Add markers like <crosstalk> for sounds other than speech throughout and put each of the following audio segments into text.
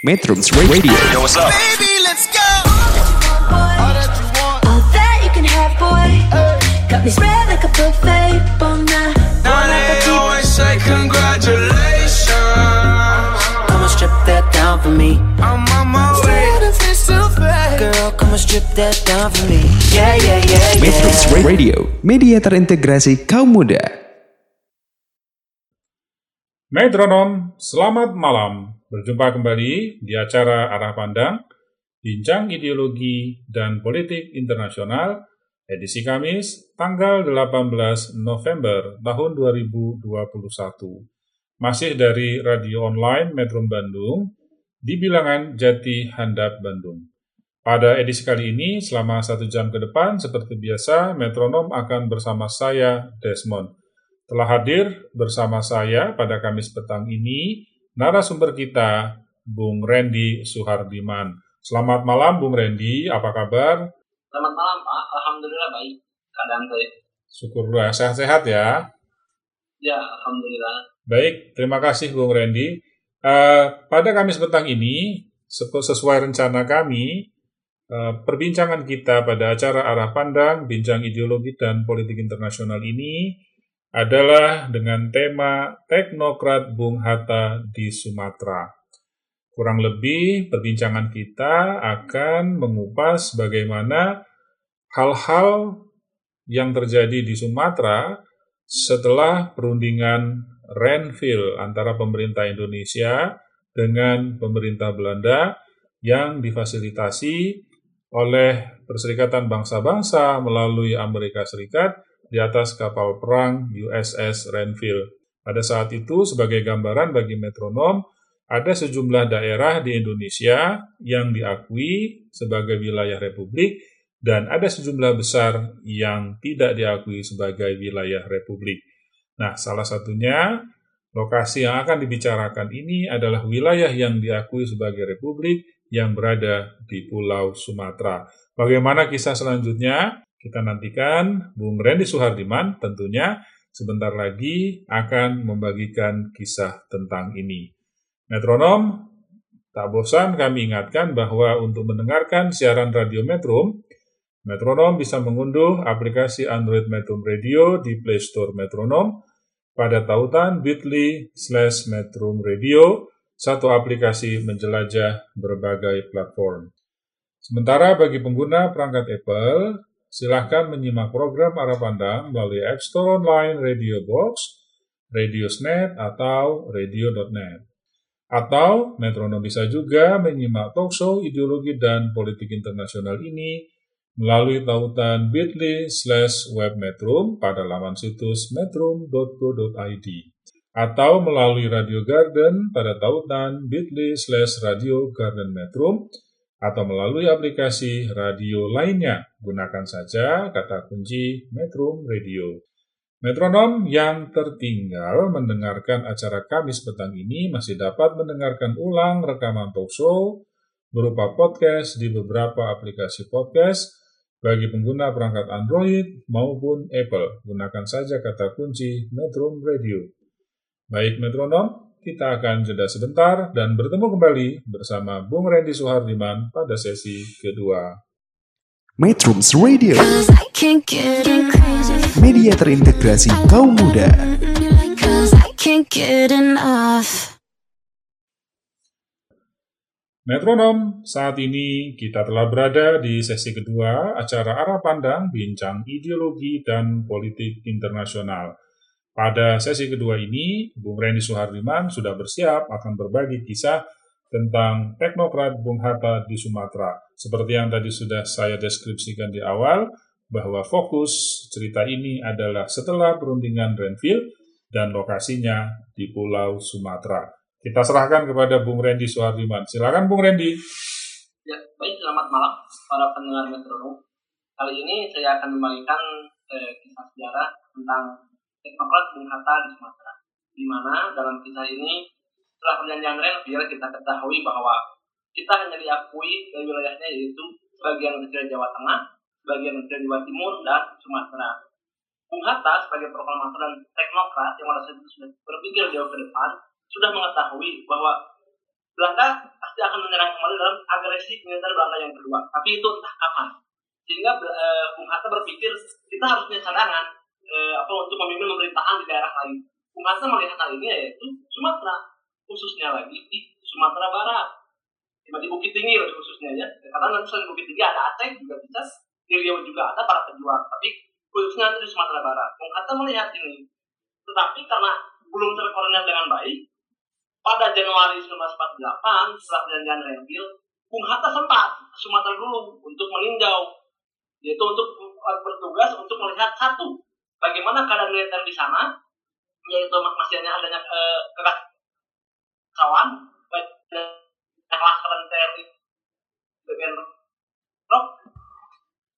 Metrums Radio Yo, what's up? Baby, let's go. All that you want. All that you can have, boy. Got me spread like a buffet. Bon Now they always say congratulations. Come and strip that down for me. I'm on my way. Still fake. Girl, come and strip that down for me. Yeah, yeah, yeah, Metrums. Radio Media terintegrasi kaum muda Metronom, selamat malam. Berjumpa kembali di acara Arah Pandang, Bincang Ideologi dan Politik Internasional, edisi Kamis, tanggal 18 November tahun 2021. Masih dari radio online Metro Bandung, di bilangan Jati Handap Bandung. Pada edisi kali ini, selama satu jam ke depan, seperti biasa, Metronom akan bersama saya, Desmond. Telah hadir bersama saya pada Kamis petang ini narasumber kita, Bung Randy Suhardiman. Selamat malam, Bung Randy. Apa kabar? Selamat malam Pak, Alhamdulillah baik keadaan saya. Syukurlah sehat-sehat ya. Ya, Alhamdulillah. Baik, terima kasih Bung Randy. Eh, pada Kamis petang ini, sesu- sesuai rencana kami, eh, perbincangan kita pada acara Arah Pandang, Bincang Ideologi dan Politik Internasional ini adalah dengan tema Teknokrat Bung Hatta di Sumatera. Kurang lebih perbincangan kita akan mengupas bagaimana hal-hal yang terjadi di Sumatera setelah perundingan Renville antara pemerintah Indonesia dengan pemerintah Belanda yang difasilitasi oleh Perserikatan Bangsa-Bangsa melalui Amerika Serikat di atas kapal perang USS Renville. Pada saat itu, sebagai gambaran bagi metronom, ada sejumlah daerah di Indonesia yang diakui sebagai wilayah republik dan ada sejumlah besar yang tidak diakui sebagai wilayah republik. Nah, salah satunya lokasi yang akan dibicarakan ini adalah wilayah yang diakui sebagai republik yang berada di Pulau Sumatera. Bagaimana kisah selanjutnya? Kita nantikan Bung Randy Suhardiman tentunya sebentar lagi akan membagikan kisah tentang ini. Metronom, tak bosan kami ingatkan bahwa untuk mendengarkan siaran radio Metrum, Metronom bisa mengunduh aplikasi Android Metrum Radio di Play Store Metronom pada tautan bit.ly slash Metrum Radio, satu aplikasi menjelajah berbagai platform. Sementara bagi pengguna perangkat Apple, silahkan menyimak program arah pandang melalui App Store Online Radio Box, Radiosnet, atau Radio.net. Atau metronom bisa juga menyimak talkshow ideologi dan politik internasional ini melalui tautan bit.ly slash webmetrum pada laman situs metrum.co.id atau melalui Radio Garden pada tautan bit.ly slash radio garden metrum atau melalui aplikasi radio lainnya. Gunakan saja kata kunci Metrum Radio. Metronom yang tertinggal mendengarkan acara Kamis petang ini masih dapat mendengarkan ulang rekaman talk show berupa podcast di beberapa aplikasi podcast bagi pengguna perangkat Android maupun Apple. Gunakan saja kata kunci Metrum Radio. Baik metronom, kita akan jeda sebentar dan bertemu kembali bersama Bung Randy Suhardiman pada sesi kedua. Metrums Radio. Media terintegrasi kaum muda. Metronom, saat ini kita telah berada di sesi kedua acara Arah Pandang Bincang Ideologi dan Politik Internasional. Pada sesi kedua ini, Bung Randy Suhardiman sudah bersiap akan berbagi kisah tentang teknokrat Bung Hatta di Sumatera. Seperti yang tadi sudah saya deskripsikan di awal, bahwa fokus cerita ini adalah setelah perundingan Renville dan lokasinya di Pulau Sumatera. Kita serahkan kepada Bung Randy Suhardiman. Silakan Bung Randy. Ya, baik selamat malam para pendengar metronom. Kali ini saya akan membagikan eh, kisah sejarah tentang teknokrat Bung Hatta di Sumatera. Di mana dalam kisah ini setelah perjanjian Renville kita ketahui bahwa kita hanya diakui dari wilayahnya yaitu sebagian kecil Jawa Tengah, sebagian kecil Jawa Timur, dan Sumatera. Bung Hatta sebagai proklamator dan teknokrat yang saat itu sudah berpikir jauh ke depan, sudah mengetahui bahwa Belanda pasti akan menyerang kembali dalam agresi militer Belanda yang kedua. Tapi itu entah kapan. Sehingga eh, Bung Hatta berpikir kita harus punya cadangan apa untuk memimpin pemerintahan di daerah lain. Bung Hatta melihat hal ini yaitu Sumatera, khususnya lagi di Sumatera Barat. Di Bukit Tinggi lebih khususnya ya. Karena nanti selain Bukit Tinggi ada Aceh juga bisa, di Riau juga ada para pejuang. Tapi khususnya di Sumatera Barat. Bung Hatta melihat ini. Tetapi karena belum terkoordinat dengan baik, pada Januari 1948 setelah perjanjian Renville, Bung Hatta sempat ke Sumatera dulu untuk meninjau, yaitu untuk eh, bertugas untuk melihat satu bagaimana keadaan militer di sana, yaitu masih hanya adanya eh, kawan yang laskar TNI bagian rock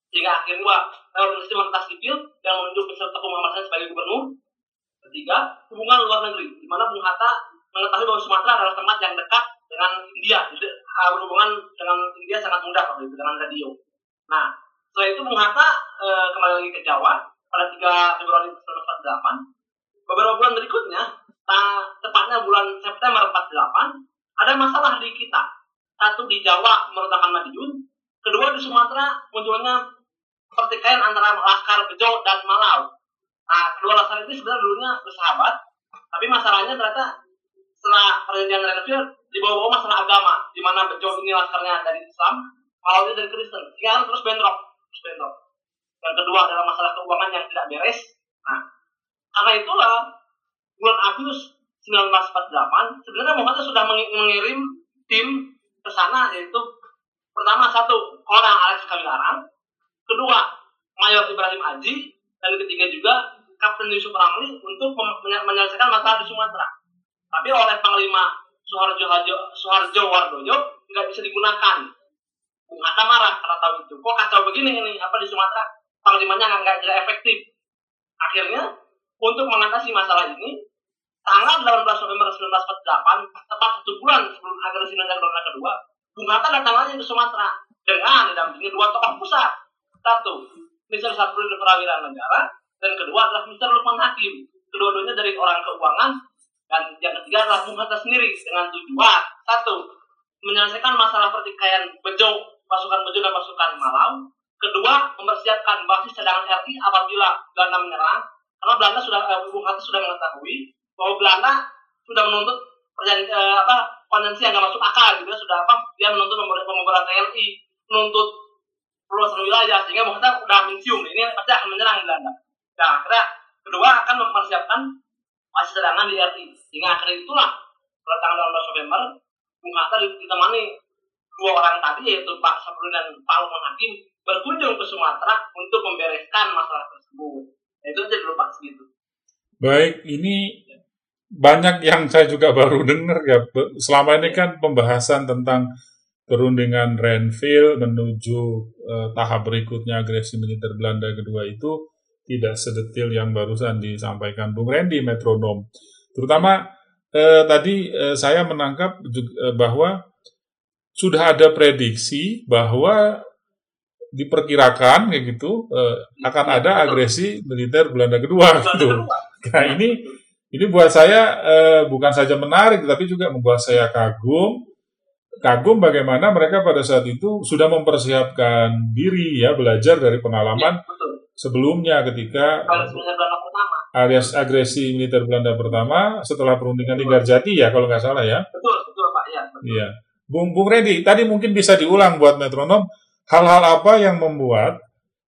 sehingga akhirnya organisasi masyarakat sipil yang menunjuk peserta Hasan sebagai gubernur. Ketiga hubungan luar negeri di mana Bung Hatta mengetahui bahwa Sumatera adalah tempat yang dekat dengan India. Jadi uh, berhubungan dengan India sangat mudah waktu itu dengan radio. Nah setelah itu Bung Hatta uh, kembali lagi ke Jawa pada 3 Februari 1948 beberapa bulan berikutnya tepatnya bulan September 48 ada masalah di kita. Satu di Jawa meredakan Madiun, kedua di Sumatera munculnya pertikaian antara Laskar Bejo dan Malau. Nah, kedua laskar ini sebenarnya dulunya bersahabat, tapi masalahnya ternyata setelah perjanjian Renville dibawa-bawa masalah agama, di mana Bejo ini laskarnya dari Islam, Malau ini dari Kristen. Sehingga terus bentrok, terus bentrok. Yang kedua adalah masalah keuangan yang tidak beres. Nah, karena itulah bulan Agustus 1948 sebenarnya Muhammad sudah mengirim tim ke sana yaitu pertama satu orang Alex Kawilarang, kedua Mayor Ibrahim Aji, dan ketiga juga Kapten Yusuf Ramli untuk menyelesaikan masalah di Sumatera. Tapi oleh Panglima Soeharjo, Soeharjo Wardoyo tidak bisa digunakan. Hatta marah karena tahu itu. Kok kacau begini ini apa di Sumatera? Panglimanya nggak tidak efektif. Akhirnya untuk mengatasi masalah ini, tanggal 18 November 1948, tepat satu bulan sebelum agresi militer Belanda kedua, Bung Hatta lagi ke Sumatera dengan didampingi dua tokoh pusat. Satu, Mr. Sapri Perwira Negara, dan kedua adalah Mr. Lukman Hakim. Kedua-duanya dari orang keuangan, dan yang ketiga adalah Bung Hatta sendiri dengan tujuan satu, menyelesaikan masalah pertikaian Bejo, pasukan Bejo dan pasukan Malau. Kedua, mempersiapkan basis cadangan RI apabila Belanda menyerang, karena Belanda sudah, eh, Bung Hatta sudah mengetahui bahwa Belanda sudah menuntut perjanjian eh, apa konvensi yang nggak masuk akal gitu ya, sudah apa dia menuntut pembubaran TNI menuntut perluasan wilayah sehingga maksudnya udah mencium. Ini pasti akan menyerang Belanda. Nah akhirnya kedua akan mempersiapkan masih cadangan di RI sehingga akhirnya itulah pada tanggal 18 November Bung Hatta ditemani dua orang tadi yaitu Pak Sabrun dan Pak Lukman Hakim berkunjung ke Sumatera untuk membereskan masalah tersebut. Nah, itu aja dulu Pak segitu. Baik, ini banyak yang saya juga baru dengar ya. Selama ini kan pembahasan tentang perundingan Renville menuju eh, tahap berikutnya agresi militer Belanda kedua itu tidak sedetil yang barusan disampaikan Bung Randy metronom. Terutama eh, tadi eh, saya menangkap juga, eh, bahwa sudah ada prediksi bahwa diperkirakan kayak gitu eh, akan ada agresi militer Belanda kedua gitu. Nah ini ini buat saya eh, bukan saja menarik, tapi juga membuat saya kagum. Kagum bagaimana mereka pada saat itu sudah mempersiapkan diri ya belajar dari pengalaman Ya, betul. sebelumnya ketika alias agresi militer Belanda pertama setelah perundingan di Garjati ya kalau nggak salah ya. Betul, betul Pak. Ya, betul. Iya. Bung Bung Redi, tadi mungkin bisa diulang buat metronom hal-hal apa yang membuat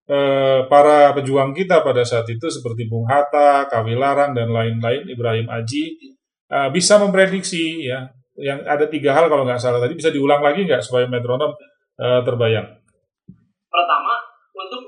eh, para pejuang kita pada saat itu seperti Bung Hatta, Kawilarang dan lain-lain, Ibrahim Aji eh, bisa memprediksi ya yang ada tiga hal kalau nggak salah tadi bisa diulang lagi nggak supaya metronom eh, terbayang. Pertama, untuk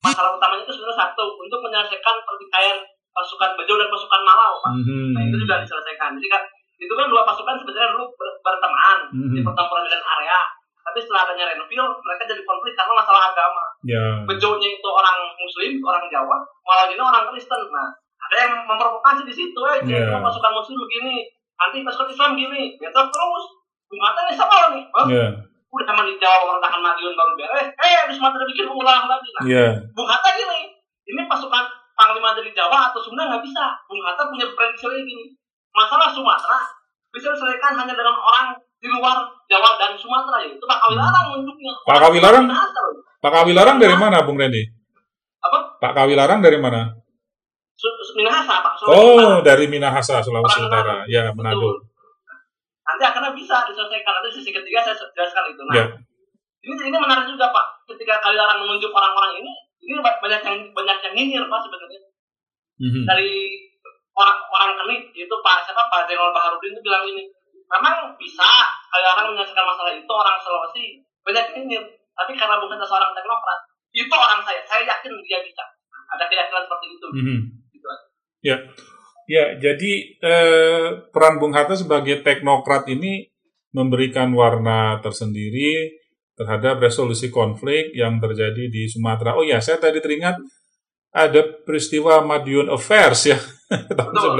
masalah utamanya itu sebenarnya satu, untuk menyelesaikan pertikaian pasukan Bejo dan pasukan Malau, Pak. Mhm. Nah, itu juga diselesaikan. Jadi kan itu kan dua pasukan sebenarnya dulu ber- berteman di Mhm. pertempuran dan area. Tapi setelah adanya Renville, mereka jadi konflik karena masalah agama. Ya. Bejonya itu orang Muslim, orang Jawa, malah ini orang Kristen. Nah, ada yang memprovokasi di situ, eh, yeah. pasukan Muslim begini, nanti pasukan Islam gini, ya terus Hatta nih sama nih, oh, Ya. udah di Jawa pemerintahan Madiun baru beres, eh di Sumatera bikin ulang lagi. Nah, Ya. Bung Hatta gini, ini pasukan Panglima dari Jawa atau Sunda nggak bisa. Bung Hatta punya prediksi lagi gini, masalah Sumatera bisa diselesaikan hanya dengan orang di luar Jawa dan Sumatera ya itu Pak Kawilarang menunjuknya. Pak Kawilarang? Minahasa loh. Pak Kawilarang dari mana, Bung Randy? Apa? Pak Kawilarang dari mana? Minahasa Pak. Sulawesi Oh, Utara. dari Minahasa, Sulawesi Utara. Ya. Manado. Nanti akhirnya bisa diselesaikan. Nanti sisi ketiga saya jelaskan itu. Nah, Ya. ini ini menarik juga Pak. Ketika Kawilarang menunjuk orang-orang ini, ini ba- banyak yang banyak yang nyinyir Pak sebenarnya. Mhm. dari orang orang kenik itu Pak siapa Pak Zainal Baharudin itu bilang ini memang bisa kalau orang menyelesaikan masalah itu orang Sulawesi banyak ini tapi karena bukan seorang teknokrat itu orang saya saya yakin dia bisa ada keyakinan seperti itu Mhm. gitu aja. Ya, ya. Jadi eh, peran Bung Hatta sebagai teknokrat ini memberikan warna tersendiri terhadap resolusi konflik yang terjadi di Sumatera. Oh ya, saya tadi teringat ada peristiwa Madiun Affairs ya <laughs> tahun Betul,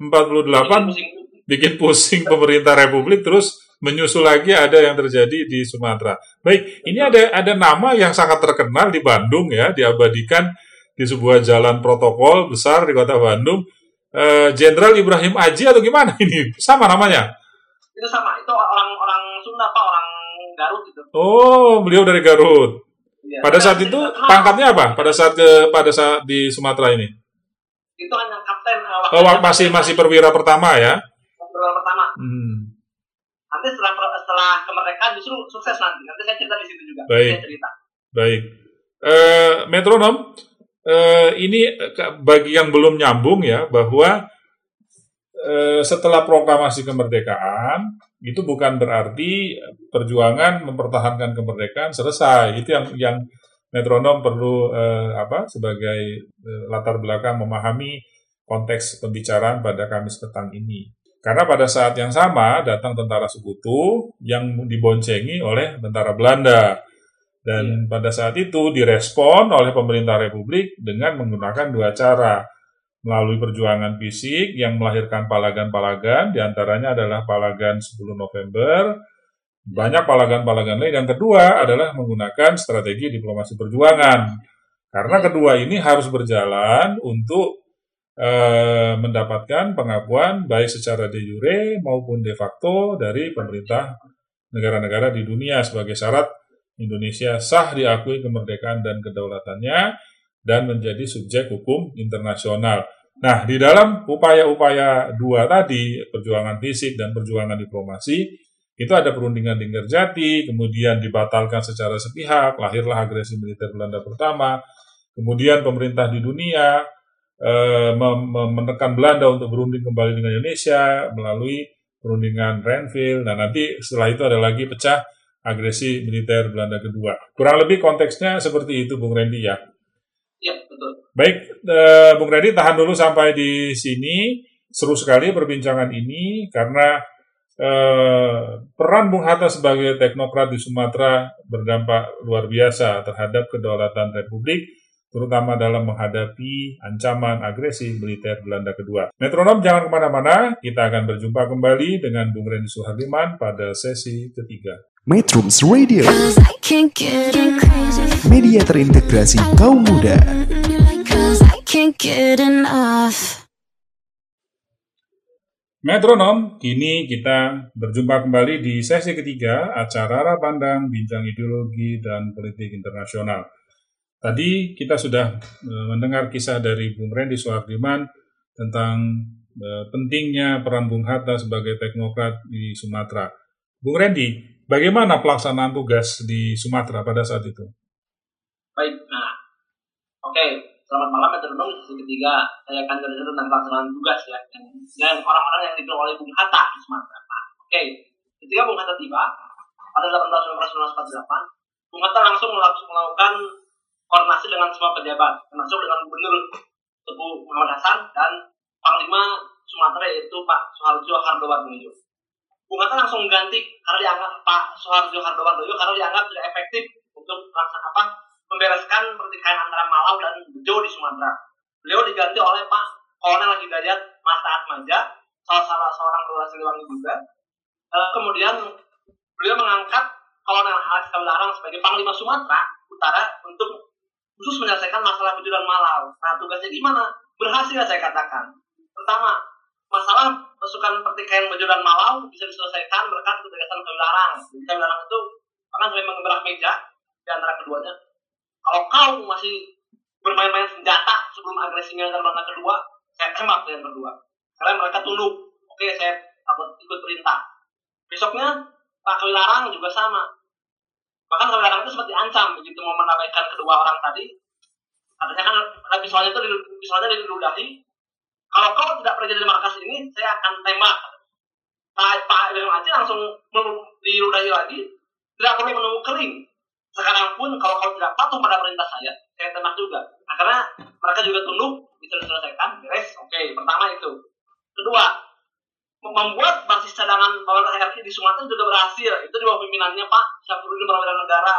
1948 kan, ya. Pusing. bikin pusing pemerintah Republik terus menyusul lagi ada yang terjadi di Sumatera. Baik, ini ada ada nama yang sangat terkenal di Bandung ya, diabadikan di sebuah jalan protokol besar di kota Bandung. Eh, Jenderal Ibrahim Aji atau gimana <laughs> ini? Sama namanya. itu sama itu orang-orang Sunda Pak orang Garut gitu Oh, beliau dari Garut. Iya. Pada saat itu pangkatnya apa? Pada saat ke pada saat di Sumatera ini? itu hanya kapten eh, Oh, masih masih perwira pertama ya. perwira pertama Hmm. nanti setelah setelah kemerdekaan justru sukses nanti nanti saya cerita di situ juga Baik. saya cerita Baik. Eh, metronom, eh, ini bagi yang belum nyambung ya, bahwa eh, setelah proklamasi kemerdekaan, itu bukan berarti perjuangan mempertahankan kemerdekaan selesai. Itu yang yang metronom perlu eh, apa sebagai eh, latar belakang memahami konteks pembicaraan pada Kamis petang ini. Karena pada saat yang sama datang tentara sekutu yang diboncengi oleh tentara Belanda. Dan pada saat itu direspon oleh pemerintah Republik dengan menggunakan dua cara. Melalui perjuangan fisik yang melahirkan palagan-palagan, di antaranya adalah palagan 10 November, banyak palagan-palagan lain. Yang kedua adalah menggunakan strategi diplomasi perjuangan. Karena kedua ini harus berjalan untuk eh, mendapatkan pengakuan baik secara de jure maupun de facto dari pemerintah negara-negara di dunia sebagai syarat Indonesia sah diakui kemerdekaan dan kedaulatannya dan menjadi subjek hukum internasional. Nah, di dalam upaya-upaya dua tadi, perjuangan fisik dan perjuangan diplomasi, itu ada perundingan di Ngerjati, kemudian dibatalkan secara sepihak, lahirlah agresi militer Belanda pertama, kemudian pemerintah di dunia mem- menekan Belanda untuk berunding kembali dengan Indonesia melalui perundingan Renville. Nah, nanti setelah itu ada lagi pecah agresi militer Belanda kedua. Kurang lebih konteksnya seperti itu, Bung Randy ya. Betul Baik, eh, Bung Randy tahan dulu sampai di sini. Seru sekali perbincangan ini karena eh, peran Bung Hatta sebagai teknokrat di Sumatera berdampak luar biasa terhadap kedaulatan Republik, terutama dalam menghadapi ancaman agresi militer Belanda kedua. Metronom jangan ke mana-mana, kita akan berjumpa kembali dengan Bung Randy Suhardiman pada sesi ketiga. Metrums Radio, media terintegrasi kaum muda. Metronom, kini kita berjumpa kembali di sesi ketiga acara Arah Pandang Bincang Ideologi dan Politik Internasional. Tadi kita sudah eh, mendengar kisah dari Bung Randy Suhardiman tentang eh, pentingnya peran Bung Hatta sebagai teknokrat di Sumatera. Bung Randy, bagaimana pelaksanaan tugas di Sumatera pada saat itu? Baik, nah, oke, selamat malam metronom sesi ketiga. Saya akan bercerita tentang pelaksanaan tugas ya, dan, orang-orang yang dipilih oleh Bung Hatta di Sumatera. Nah, oke, ketika Bung Hatta tiba pada 18 November 1948, Bung Hatta langsung melakukan koordinasi dengan semua pejabat, termasuk dengan Gubernur Teguh Muhammad Hasan dan Panglima Sumatera yaitu Pak Soeharto Hardowardoyo. Bung Hatta langsung mengganti karena dianggap Pak Soeharto Hardowardoyo karena dianggap tidak efektif untuk melaksanakan apa membereskan pertikaian antara Malau dan Bejo di Sumatera. Beliau diganti oleh Pak Kolonel Hidayat Mata Atmaja, salah salah seorang perwira Siliwangi juga. Eh, kemudian beliau mengangkat Kolonel Haris Kawilarang sebagai Panglima Sumatera Utara untuk khusus menyelesaikan masalah Bejo dan Malau. Nah tugasnya gimana? Berhasil saya katakan. Pertama, masalah pasukan pertikaian Bajo dan Malau bisa diselesaikan berkat ketegasan Kami Larang. Jadi Kami Larang itu bahkan sampai menggerak meja di antara keduanya. Kalau kau masih bermain-main senjata sebelum agresinya dan ronda kedua, saya tembak yang berdua. Karena mereka tunduk. Oke, saya takut ikut perintah. Besoknya Pak Kami Larang juga sama. Bahkan Kami Larang itu sempat diancam begitu mau menabaikan kedua orang tadi. Katanya kan ada pistolnya itu pistolnya diludahi. Kalau kau tidak pergi dari markas ini, saya akan tembak. Pak Pak Ibrahim Haji langsung diludahi lagi. Tidak perlu menunggu kering. Sekarang pun kalau kau tidak patuh pada perintah saya, saya tembak juga. Nah, karena mereka juga tunduk, bisa diselesaikan, beres. Oke, pertama itu. Kedua, membuat basis cadangan bawah RI di Sumatera juga berhasil. Itu di bawah pimpinannya Pak Syafruddin Negara.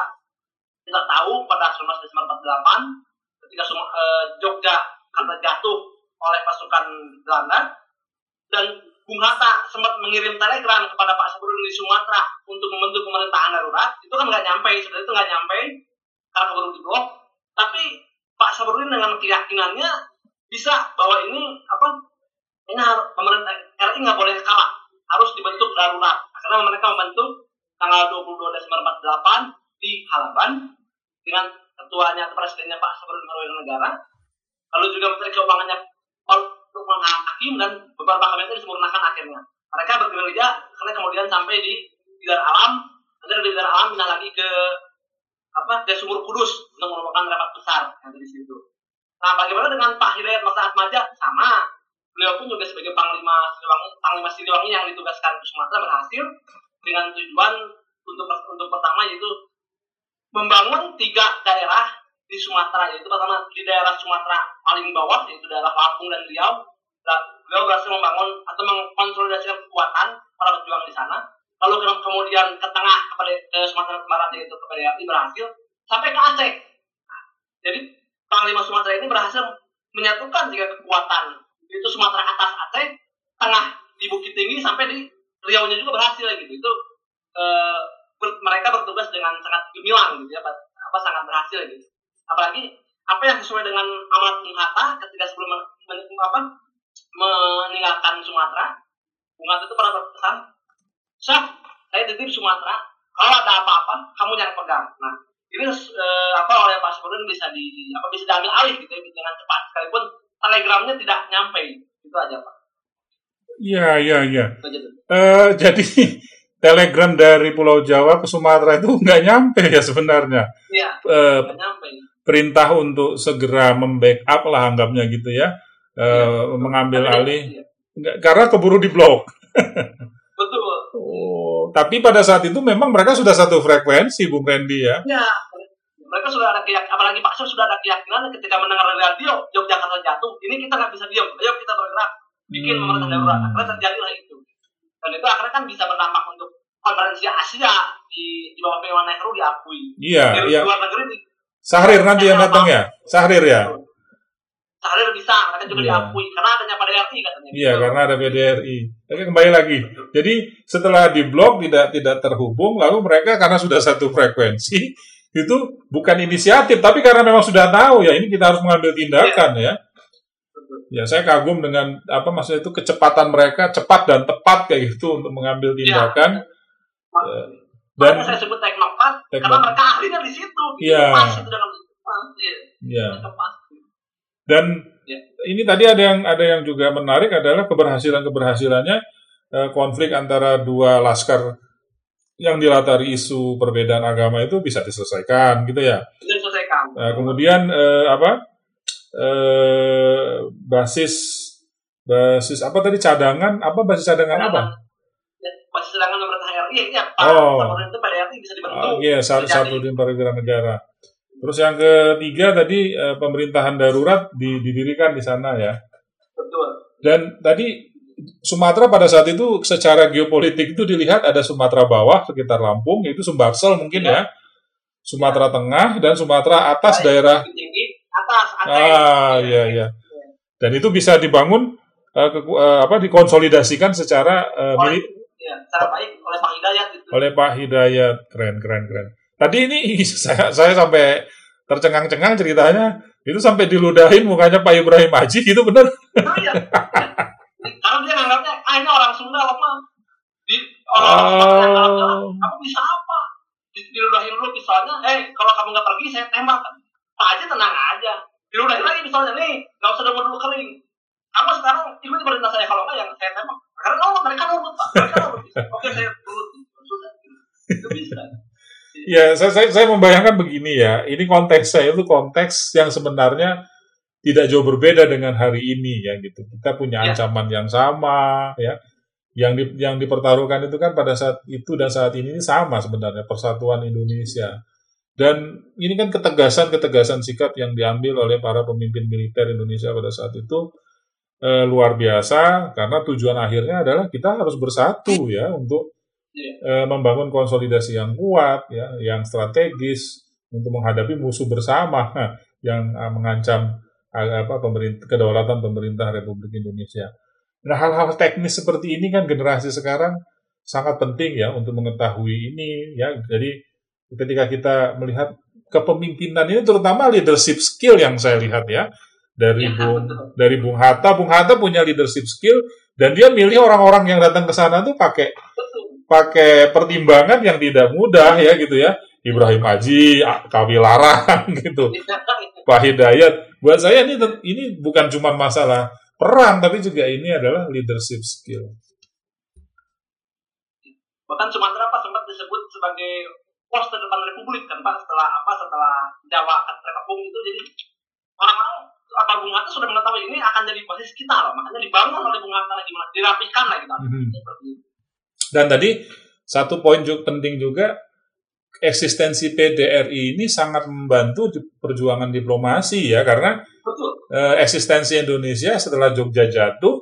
Kita tahu pada 19 Desember 48, ketika Sum- eh, Jogja karena jatuh oleh pasukan Belanda, dan Bung Hatta sempat mengirim telegram kepada Pak Syafruddin di Sumatera untuk membentuk pemerintahan darurat, itu kan nggak nyampe, sebenarnya itu nggak nyampe karena keburu diblok. Tapi Pak Syafruddin dengan keyakinannya bisa bahwa ini apa ini harus pemerintah RI nggak boleh kalah, harus dibentuk darurat. Karena mereka membentuk tanggal 22 Desember 48 di Halaban dengan ketuanya presidennya Pak Syafruddin Marwira Negara, lalu juga menteri keuangannya Pak Lukman Hakim dan beberapa kabinet disempurnakan akhirnya. Mereka bergerilya karena kemudian sampai di Bidar Alam, nanti dari Bidar Alam pindah lagi ke apa ke Sumur Kudus untuk merupakan rapat besar yang ada di situ. Nah, bagaimana dengan Pak Hidayat Masa Atmaja? Sama. Beliau pun juga sebagai Panglima Siliwangi, Panglima Siliwangi yang ditugaskan ke Sumatera berhasil dengan tujuan untuk untuk pertama yaitu membangun tiga daerah di Sumatera yaitu pertama di daerah Sumatera paling bawah yaitu daerah Lampung dan Riau. Beliau berhasil membangun atau mengkonsolidasikan kekuatan para pejuang di sana. Lalu ke- kemudian ke tengah kepada ke Sumatera Barat yaitu ke PDRI berhasil sampai ke Aceh. Jadi Panglima Sumatera ini berhasil menyatukan tiga kekuatan itu Sumatera atas Aceh tengah di Bukit Tinggi sampai di Riau nya juga berhasil gitu. Itu eh, ber- mereka bertugas dengan sangat gemilang gitu ya apa, sangat berhasil gitu. Apalagi apa yang sesuai dengan amanat Bung Hatta ketika sebelum men, men- apa, meninggalkan Sumatera Bung Hatta itu pernah berpesan Syaf, saya titip Sumatera. Kalau ada apa-apa kamu jangan pegang. Nah ini eh, apa oleh Pak Syafruddin bisa di apa bisa diambil alih gitu ya dengan cepat. Sekalipun telegramnya tidak nyampe itu aja Pak Iya, iya, iya. itu aja tuh. Eh, jadi <laughs> telegram dari Pulau Jawa ke Sumatera itu nggak nyampe ya sebenarnya. iya Eh, nggak nyampe perintah untuk segera membackup lah anggapnya gitu ya, Eh, mengambil Tapi- alih iya, Nggak- karena keburu diblok. <laughs> betul Oh, tapi pada saat itu memang mereka sudah satu frekuensi, Bung Randy ya. Ya, mereka sudah ada keyakinan, apalagi Pak Syaf sudah ada keyakinan ketika mendengar radio Yogyakarta jatuh, ini kita nggak bisa diam, ayo kita bergerak, bikin Hmm. pemerintahan darurat. Akhirnya terjadilah itu. Dan itu akhirnya kan bisa berdampak untuk konferensi Asia di, di bawah Dewan Nehru diakui. Iya, Di iya. luar negeri di Sahrir nanti yang datang ya, Sahrir ya. Sahrir bisa, mereka juga Iya. diakui karena adanya pada RT katanya. Iya, Gitu. karena ada PDRI. Oke, kembali lagi. Jadi setelah diblok tidak tidak terhubung, lalu mereka karena sudah satu frekuensi itu bukan inisiatif, tapi karena memang sudah tahu ya ini kita harus mengambil tindakan ya. Ya, saya kagum dengan apa maksudnya itu kecepatan mereka cepat dan tepat kayak gitu untuk mengambil tindakan Makanya dan saya sebut teknokrat karena Teknokrat. mereka ahlinya di situ. Gitu. Iya. Pas itu. Iya. ya pas. dan Ya. ini tadi ada yang ada yang juga menarik adalah keberhasilan keberhasilannya eh, konflik antara dua laskar yang dilatari isu perbedaan agama itu bisa diselesaikan gitu ya. Diselesaikan. Nah, kemudian eh, apa eh, basis basis apa tadi cadangan apa basis cadangan apa? Ya, Masih sedangkan pemerintah RI ya. Oh. Pemerintah pada RI bisa dibentuk. Ah, Iya, satu satu perwira negara. Terus yang ketiga tadi eh, pemerintahan darurat di- didirikan di sana ya. Betul. Dan tadi Sumatera pada saat itu secara geopolitik itu dilihat ada Sumatera bawah sekitar Lampung itu Sumbarsel mungkin ya. Sumatera Tengah dan Sumatera atas daerah atas, Aceh. Ah, iya iya. Dan itu bisa dibangun eh, keku- eh, apa dikonsolidasikan secara eh, Oleh, mili- ya, secara baik oleh Pak Hidayat itu. oleh Pak Hidayat. Keren keren keren. Tadi ini <laughs> saya saya sampai tercengang-cengang ceritanya. Itu sampai diludahin mukanya Pak Ibrahim Haji gitu bener. Nah, iya. <laughs> Karena dia nganggapnya ah ini orang Sunda loh mah di orang Sumatera yang galak-galak, Oh. kamu bisa apa? Di- diludahin dulu pistolnya eh kalau kamu nggak pergi saya tembak. Pak Haji tenang aja. Diludahin lagi pistolnya nih nggak usah nunggu dulu kering. Kamu sekarang ikuti perintah saya kalau nggak yang saya tembak. Karena nurut mereka nurut pak. Mereka nurut. Oke saya nurut. Sudah itu bisa. Ya, saya, saya, saya membayangkan begini ya. Ini konteksnya itu konteks yang sebenarnya tidak jauh berbeda dengan hari ini ya gitu. Kita punya Ya. ancaman yang sama ya. Yang di, yang dipertaruhkan itu kan pada saat itu dan saat ini sama sebenarnya persatuan Indonesia. Dan ini kan ketegasan-ketegasan sikap yang diambil oleh para pemimpin militer Indonesia pada saat itu eh, luar biasa karena tujuan akhirnya adalah kita harus bersatu ya untuk eh, membangun konsolidasi yang kuat, ya, yang strategis untuk menghadapi musuh bersama <laughs> yang eh, mengancam apa pemerintah kedaulatan pemerintah Republik Indonesia. Nah, hal-hal teknis seperti ini kan generasi sekarang sangat penting ya untuk mengetahui ini ya. Jadi ketika kita melihat kepemimpinan ini terutama leadership skill yang saya lihat ya dari Ya, Bung betul. dari Bung Hatta, Bung Hatta punya leadership skill dan dia milih orang-orang yang datang ke sana tuh pakai pakai pertimbangan yang tidak mudah ya gitu ya. Ibrahim Haji, Kawi Larang <laughs> gitu, Pak Hidayat. Buat saya ini ini bukan cuma masalah perang tapi juga ini adalah leadership skill. bahkan Sumatera pak sempat disebut sebagai pos terdepan Republik kan pak setelah apa setelah Jawa kan terkepung itu. Jadi orang-orang apa Bung Hatta sudah mengetahui ini akan jadi posisi kita loh makanya dibangun oleh Bung Hatta gimana dirapikan lah gitu seperti itu Dan tadi satu poin juga penting juga eksistensi PDRI ini sangat membantu di perjuangan diplomasi ya karena betul eh, eksistensi Indonesia setelah Jogja jatuh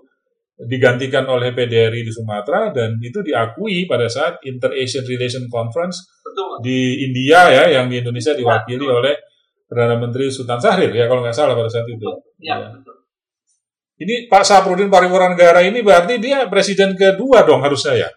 digantikan oleh PDRI di Sumatera dan itu diakui pada saat Inter-Asian Relation Conference betul di India ya yang di Indonesia diwakili oleh Perdana Menteri Sultan Syahrir ya kalau nggak salah pada saat itu. ya Ya. betul Ini Pak Saprudin Pariwara Negara ini berarti dia presiden kedua dong harusnya ya.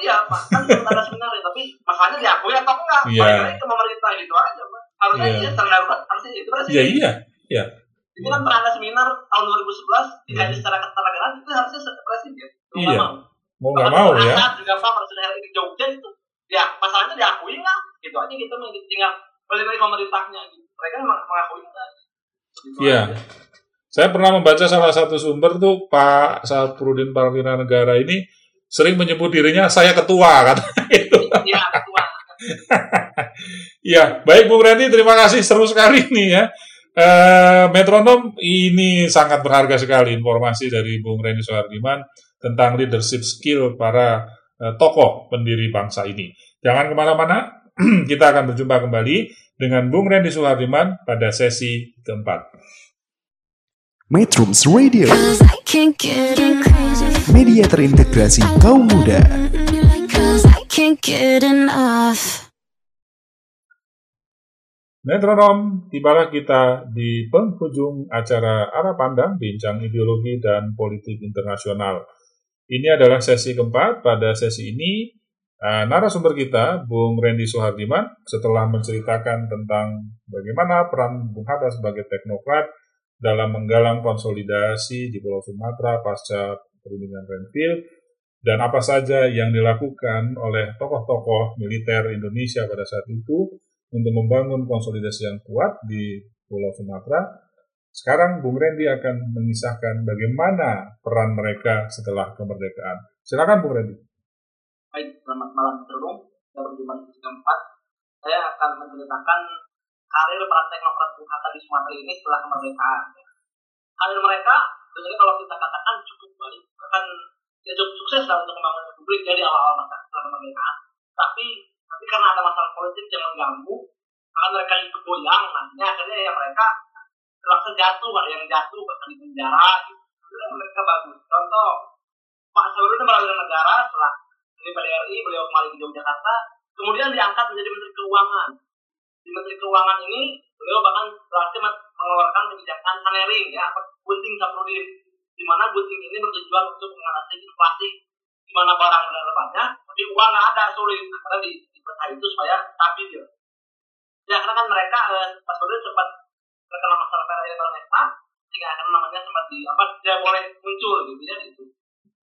Iya pak kan belum ada seminar ya tapi masalahnya diakui atau enggak Iya. balik ke pemerintah gitu aja pak harusnya Iya. iya darurat harusnya itu presiden Ya iya, iya. itu kan pernah ada seminar tahun 2011 digaji Hmm. secara ketatanegaraan itu harusnya presiden Iya. mau. Mau nggak mau ya. Juga Pak Presiden RI di Jogja itu ya masalahnya diakui nggak gitu aja gitu mah tinggal balik lagi pemerintahnya gitu mereka mengakui nggak Gitu Iya. Saya pernah membaca salah satu sumber tuh Pak Saprudin Pariwara Negara ini sering menyebut dirinya saya ketua kan. <laughs> itu. Iya, ketua. <laughs> Iya, baik Bung Randy, terima kasih seru sekali nih ya. Eh, Metronom ini sangat berharga sekali informasi dari Bung Randy Soehardiman tentang leadership skill para eh, tokoh pendiri bangsa ini. Jangan ke mana-mana, <clears throat> kita akan berjumpa kembali dengan Bung Randy Soehardiman pada sesi keempat. Metrums Radio, media terintegrasi kaum muda. Metronom, tibalah kita di penghujung acara Arah Pandang, Bincang Ideologi dan Politik Internasional. Ini adalah sesi keempat. Pada sesi ini, eh, narasumber kita, Bung Randy Soehardiman, setelah menceritakan tentang bagaimana peran Bung Hatta sebagai teknokrat dalam menggalang konsolidasi di Pulau Sumatera pasca perundingan Renville, dan apa saja yang dilakukan oleh tokoh-tokoh militer Indonesia pada saat itu, untuk membangun konsolidasi yang kuat di Pulau Sumatera. Sekarang Bung Randy akan mengisahkan bagaimana peran mereka setelah kemerdekaan. Silakan Bung Randy. Baik, selamat malam Terung. Di sesi keempat. Saya akan menceritakan karir teknokrat Bung Hatta di Sumatera ini setelah kemerdekaan. Karir mereka, sebenarnya kalau kita katakan cukup baik, bahkan ya cukup sukses lah untuk membangun republik dari awal-awal masa setelah kemerdekaan. Tapi tapi karena ada masalah politik yang mengganggu, maka mereka ikut goyang. Nantinya akhirnya ya mereka terpaksa jatuh, ada yang jatuh, bahkan di penjara. Gitu. Sebenarnya mereka bagus. Contoh, Pak Saurudin melalui negara setelah dari PDRI, beliau kembali ke Yogyakarta, kemudian diangkat menjadi Menteri Keuangan. Di Menteri Keuangan ini, beliau bahkan berhasil mengeluarkan kebijakan Sanering, ya, apa gunting Saprudin, di mana gunting ini bertujuan untuk mengatasi inflasi, di mana barang benar banyak, tapi uang nggak ada, sulit. Karena di, di itu supaya stabil ya. Ya, karena kan mereka, eh, Pak Saprudin sempat terkena masalah dan Mesta, sehingga akhirnya namanya sempat di, apa, tidak boleh muncul gitu ya, gitu.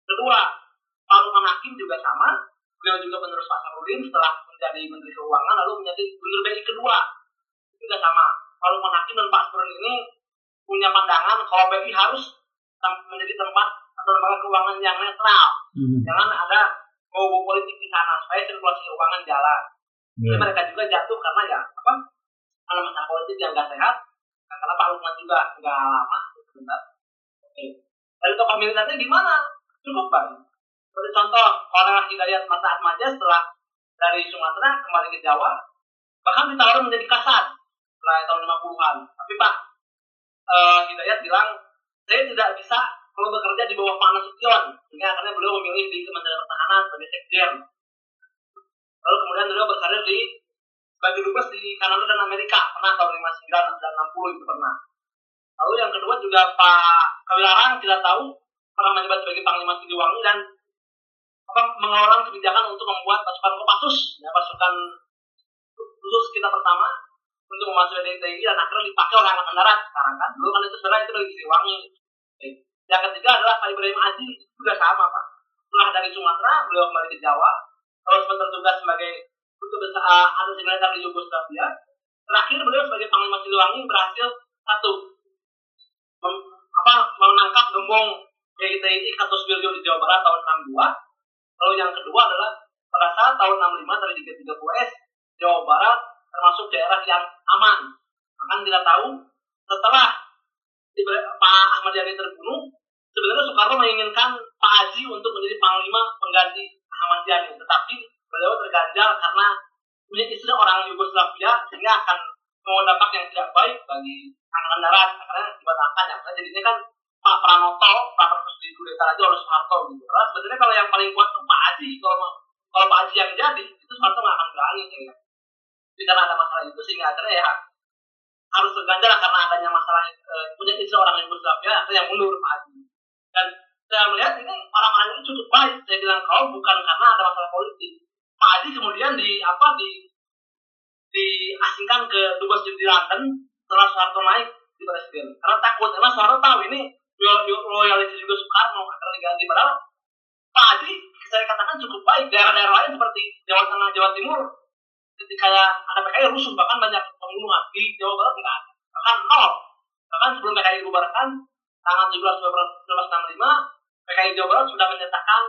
kedua Lukman Hakim juga sama beliau juga penerus Pak Sarudin setelah menjadi Menteri Keuangan lalu menjadi Gubernur BI kedua. Juga sama. Pak Lukman Hakim dan Pak Sarudin ini punya pandangan kalau BI harus menjadi tempat atau lembaga keuangan yang netral. Hmm. jangan ada bau politik di sana supaya sirkulasi keuangan jalan. Ya. Jadi mereka juga jatuh karena ya apa karena masalah politik yang nggak sehat karena Pak Lukman juga nggak lama sebentar. Oke. Dari tokoh militernya gimana cukup bang seperti contoh orang Hidayat Mata Atmaja setelah dari Sumatera kembali ke Jawa bahkan ditawarin menjadi kasat setelah tahun 50-an tapi Pak eh, Hidayat bilang saya tidak bisa kalau bekerja di bawah Pak Nasution. Sehingga akhirnya beliau memilih di Kementerian Pertahanan sebagai sekjen. Lalu kemudian beliau berkarir di sebagai dubes di Kanada dan Amerika. Pernah tahun 59 dan 60 itu pernah. Lalu yang kedua juga Pak Kawilarang kita tahu pernah menjabat sebagai Panglima Siliwangi dan mengeluarkan kebijakan untuk membuat pasukan Kopassus? Ya pasukan khusus kita pertama untuk memasuki DTI dan akhirnya dipakai oleh angkatan darat sekarang kan. Dulu kan itu sebenarnya itu dari Siliwangi yang ketiga adalah Pak Ibrahim itu juga sama Pak. Setelah dari Sumatera beliau kembali ke Jawa. Terus bertugas sebagai untuk besar atas militer di Yugoslavia. Terakhir beliau sebagai Panglima Siliwangi berhasil satu mem- apa menangkap gembong GITI Katus Wirjo di Jawa Barat tahun 62 lalu yang kedua adalah pada saat tahun 65 dari 330S Jawa Barat termasuk daerah yang aman. Akan kita tahu setelah Pak Ahmad Yani terbunuh sebenarnya Soekarno menginginkan Pak Haji untuk menjadi panglima pengganti Ahmad Yani. Tetapi beliau terganjal karena punya istri orang Yugoslavia sehingga akan membawa yang tidak baik bagi angkatan darat. Karena dibatalkan. Karena jadinya kan Pak Pranoto Pak Terus di kudeta aja oleh Soeharto gitu. Karena sebenarnya kalau yang paling kuat tuh Pak Haji. Kalau kalau Pak Haji yang jadi itu Soeharto nggak akan berani ya. Karena ada masalah itu sehingga akhirnya ya. Harus terganjal karena adanya masalah eh, punya istri orang Yugoslavia akhirnya mundur Pak Haji. Dan saya melihat ini orang-orang ini cukup baik. Saya bilang kalau bukan karena ada masalah politik. Pak Haji kemudian di apa di diasingkan ke dubes di London setelah Soeharto naik di presiden. Karena takut karena Soeharto tahu ini loyalitas juga Soekarno akan diganti. Padahal Haji saya katakan cukup baik daerah-daerah lain seperti Jawa Tengah Jawa Timur ketika ada PKI rusuh bahkan banyak pembunuhan. Di Jawa Barat enggak bahkan nol. Bahkan sebelum PKI dibubarkan tanggal 17 Februari 1965 PKI Jawa Barat sudah menyatakan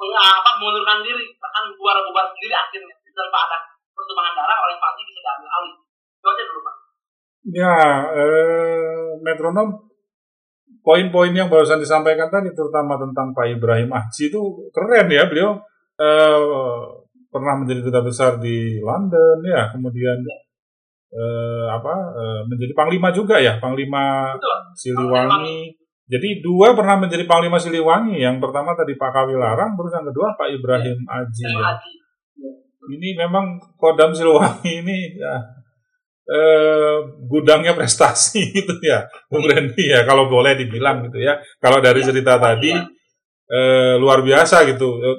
meng- apa mengundurkan diri. Bahkan bubar-bubar sendiri akhirnya tanpa ada pertumpahan darah oleh Pak bisa diambil alih. Itu aja dulu Pak. Ya, eh, metronom poin-poin yang barusan disampaikan tadi terutama tentang Pak Ibrahim Ahji itu keren ya beliau eh, pernah menjadi duta besar di London ya kemudian eh, apa eh, menjadi panglima juga ya panglima betul. Siliwangi. Jadi dua pernah menjadi panglima Siliwangi yang pertama tadi Pak Kawilarang terus yang kedua Pak Ibrahim Aji Pak ya. Haji ini memang Kodam Siliwangi ini ya eh, gudangnya prestasi <laughs> gitu ya, Bung Randy ya kalau boleh dibilang gitu ya. Kalau dari cerita tadi eh, luar biasa gitu. Eh,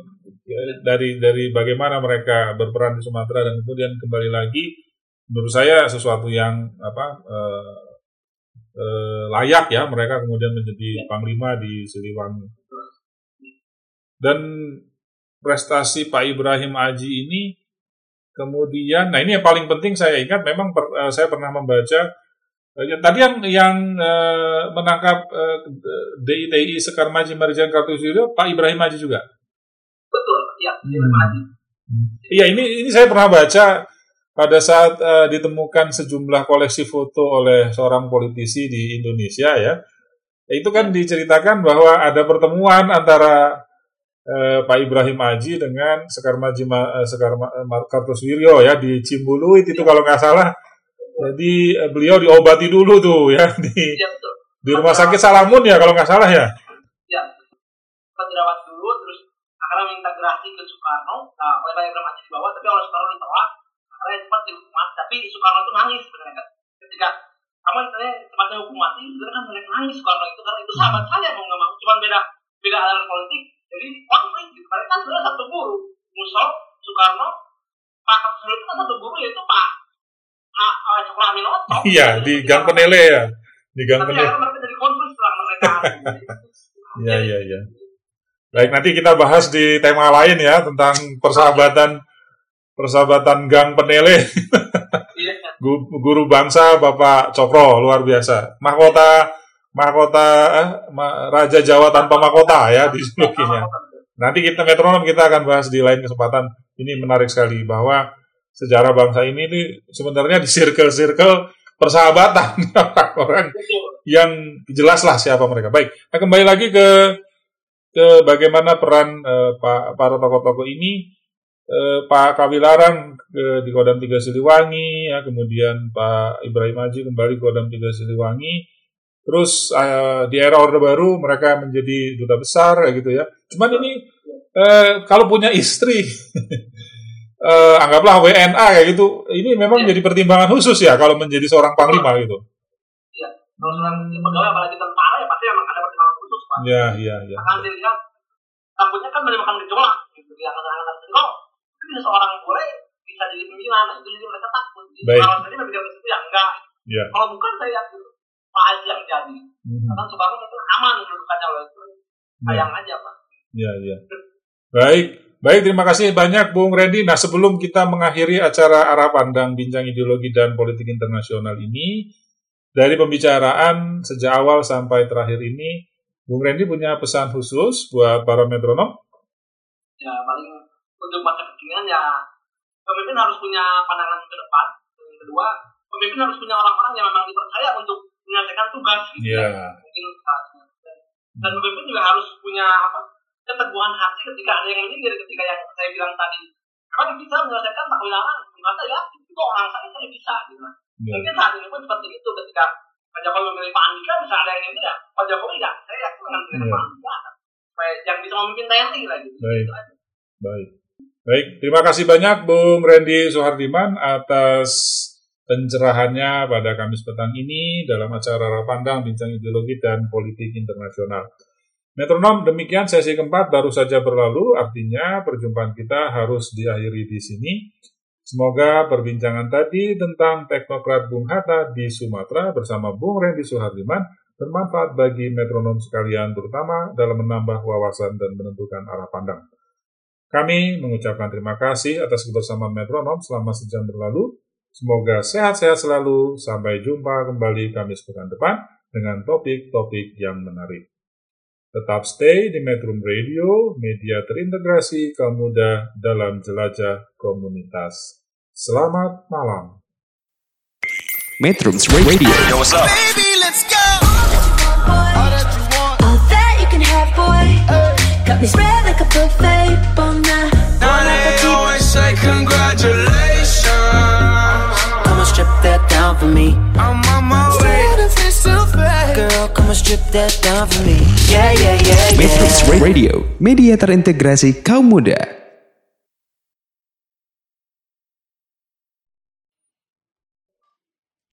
dari dari bagaimana mereka berperan di Sumatera dan kemudian kembali lagi menurut saya sesuatu yang apa eh, eh, layak ya mereka kemudian menjadi panglima di Siliwangi. Dan prestasi Pak Ibrahim Aji ini kemudian, nah ini yang paling penting saya ingat memang per- eh, saya pernah membaca ya, tadi yang yang eh, menangkap eh, DITI Sekar Maji Marjan Kartosuwiryo Pak Ibrahim Aji juga. betul ya Hmm. Pak Haji Iya ini ini saya pernah baca pada saat eh, ditemukan sejumlah koleksi foto oleh seorang politisi di Indonesia ya. Itu kan diceritakan bahwa ada pertemuan antara eh, Pak Ibrahim Aji dengan Sekar Maji Ma- eh, Sekar Ma- eh, Kartosuwiryo ya di Cimbuluit itu kalau nggak salah. Jadi eh, beliau diobati dulu tuh ya <laughs> di ya betul. di rumah sakit Salamun ya kalau nggak salah ya. ya sempat dirawat dulu terus akhirnya minta gerasi ke Soekarno. Nah, oleh Pak Ibrahim Haji dibawa tapi oleh Soekarno ditolak akhirnya sempat dihukum mati tapi Soekarno itu nangis sebenarnya. Kan ketika kamu katanya tempatnya hukum mati sebenarnya kan banyak nangis Soekarno itu karena itu sahabat saya mau nggak mau. Cuma beda beda aliran politik jadi konflik gitu mereka kan sebenarnya satu guru Musol Soekarno Pak Kapsul itu kan satu guru yaitu Pak Cokro Aminoto Iya di Gang Penele ya. Di Gang tapi Penele. akhirnya mereka jadi konflik setelah mereka <laughs> Iya iya iya. Baik, nanti kita bahas di tema lain ya tentang persahabatan persahabatan Gang Penele. Iya. <laughs> Gu- Guru bangsa Bapak Cokro luar biasa. Mahkota mahkota eh, ma- Raja Jawa tanpa mahkota ya dijulukinya. Nanti kita metronom kita akan bahas di lain kesempatan. Ini menarik sekali bahwa sejarah bangsa ini nih sebenarnya di circle-circle persahabatan <laughs> orang yang jelas lah siapa mereka. Baik, nah kembali lagi ke ke bagaimana peran eh, Pak para tokoh-tokoh ini eh, Pak Kawilaran ke, di Kodam Tiga Siliwangi, ya, kemudian Pak Ibrahim Haji kembali ke Kodam Tiga Siliwangi, terus eh, di era Orde Baru mereka menjadi duta besar, ya gitu ya. Cuman ini eh, kalau punya istri, <laughs> eh, anggaplah WNA kayak gitu, ini memang Iya. menjadi pertimbangan khusus ya kalau menjadi seorang panglima gitu. Iya. Kalau seorang pegawai apalagi tentara ya pasti memang ada pertimbangan khusus pak. Ya, ya, ya. Akan dilihat rambutnya kan menimbulkan gejolak gitu di angkatan-angkatan itu. Itu seorang boleh bisa jadi pimpinan, itu jadi mereka takut. Jadi Baik. Kalau tadi ke situ ya enggak. Ya. Kalau bukan saya yakin Yang jadi. Mhm. Karena Soekarno itu aman kedudukannya loh itu. Sayang aja pak. Ya, ya. Baik, baik. Terima kasih banyak, Bung Randy. Nah, sebelum kita mengakhiri acara arah pandang bincang ideologi dan politik internasional ini, dari pembicaraan sejak awal sampai terakhir ini, Bung Randy punya pesan khusus buat para metronom? Ya paling untuk masa kekinian ya pemimpin harus punya pandangan ke depan. Yang kedua, pemimpin harus punya orang-orang yang memang dipercaya untuk menyelesaikan tugas. gitu Iya. ya. Mungkin saatnya. Dan pemimpin juga harus punya apa? keteguhan hati ketika ada yang menyindir ketika yang saya bilang tadi. Kan bisa menyelesaikan tak wilangan, ternyata ya itu orang saya saya bisa gitu. Ya. Mungkin saat ini pun seperti itu ketika Pak Jokowi memilih Pak Andika bisa ada yang nyindir ya. Pak Jokowi ya, saya yakin dengan memilih Iya. Pak Andika. Supaya yang bisa memimpin TNI lagi. Baik. Gitu aja. Baik. Baik, terima kasih banyak Bung Randy Soehardiman atas pencerahannya pada Kamis petang ini dalam acara Arah Pandang Bincang Ideologi dan Politik Internasional. Metronom, demikian sesi keempat baru saja berlalu, artinya perjumpaan kita harus diakhiri di sini. Semoga perbincangan tadi tentang teknokrat Bung Hatta di Sumatera bersama Bung Randy Soehardiman bermanfaat bagi metronom sekalian, terutama dalam menambah wawasan dan menentukan arah pandang. Kami mengucapkan terima kasih atas kebersamaan metronom selama sejam berlalu. Semoga sehat-sehat selalu. Sampai jumpa kembali Kamis pekan depan dengan topik-topik yang menarik. Tetap stay di Metro Radio, media terintegrasi kaum muda dalam jelajah komunitas. Selamat malam. Metrums Radio Baby, let's go. All that you can have, boy. Got me spread like a buffet, bon nah. Now they always say congratulations. Down for me. I'm on my way. Girl, come and strip that down for me. Yeah, yeah, yeah, yeah. Metrums Radio Media terintegrasi kaum muda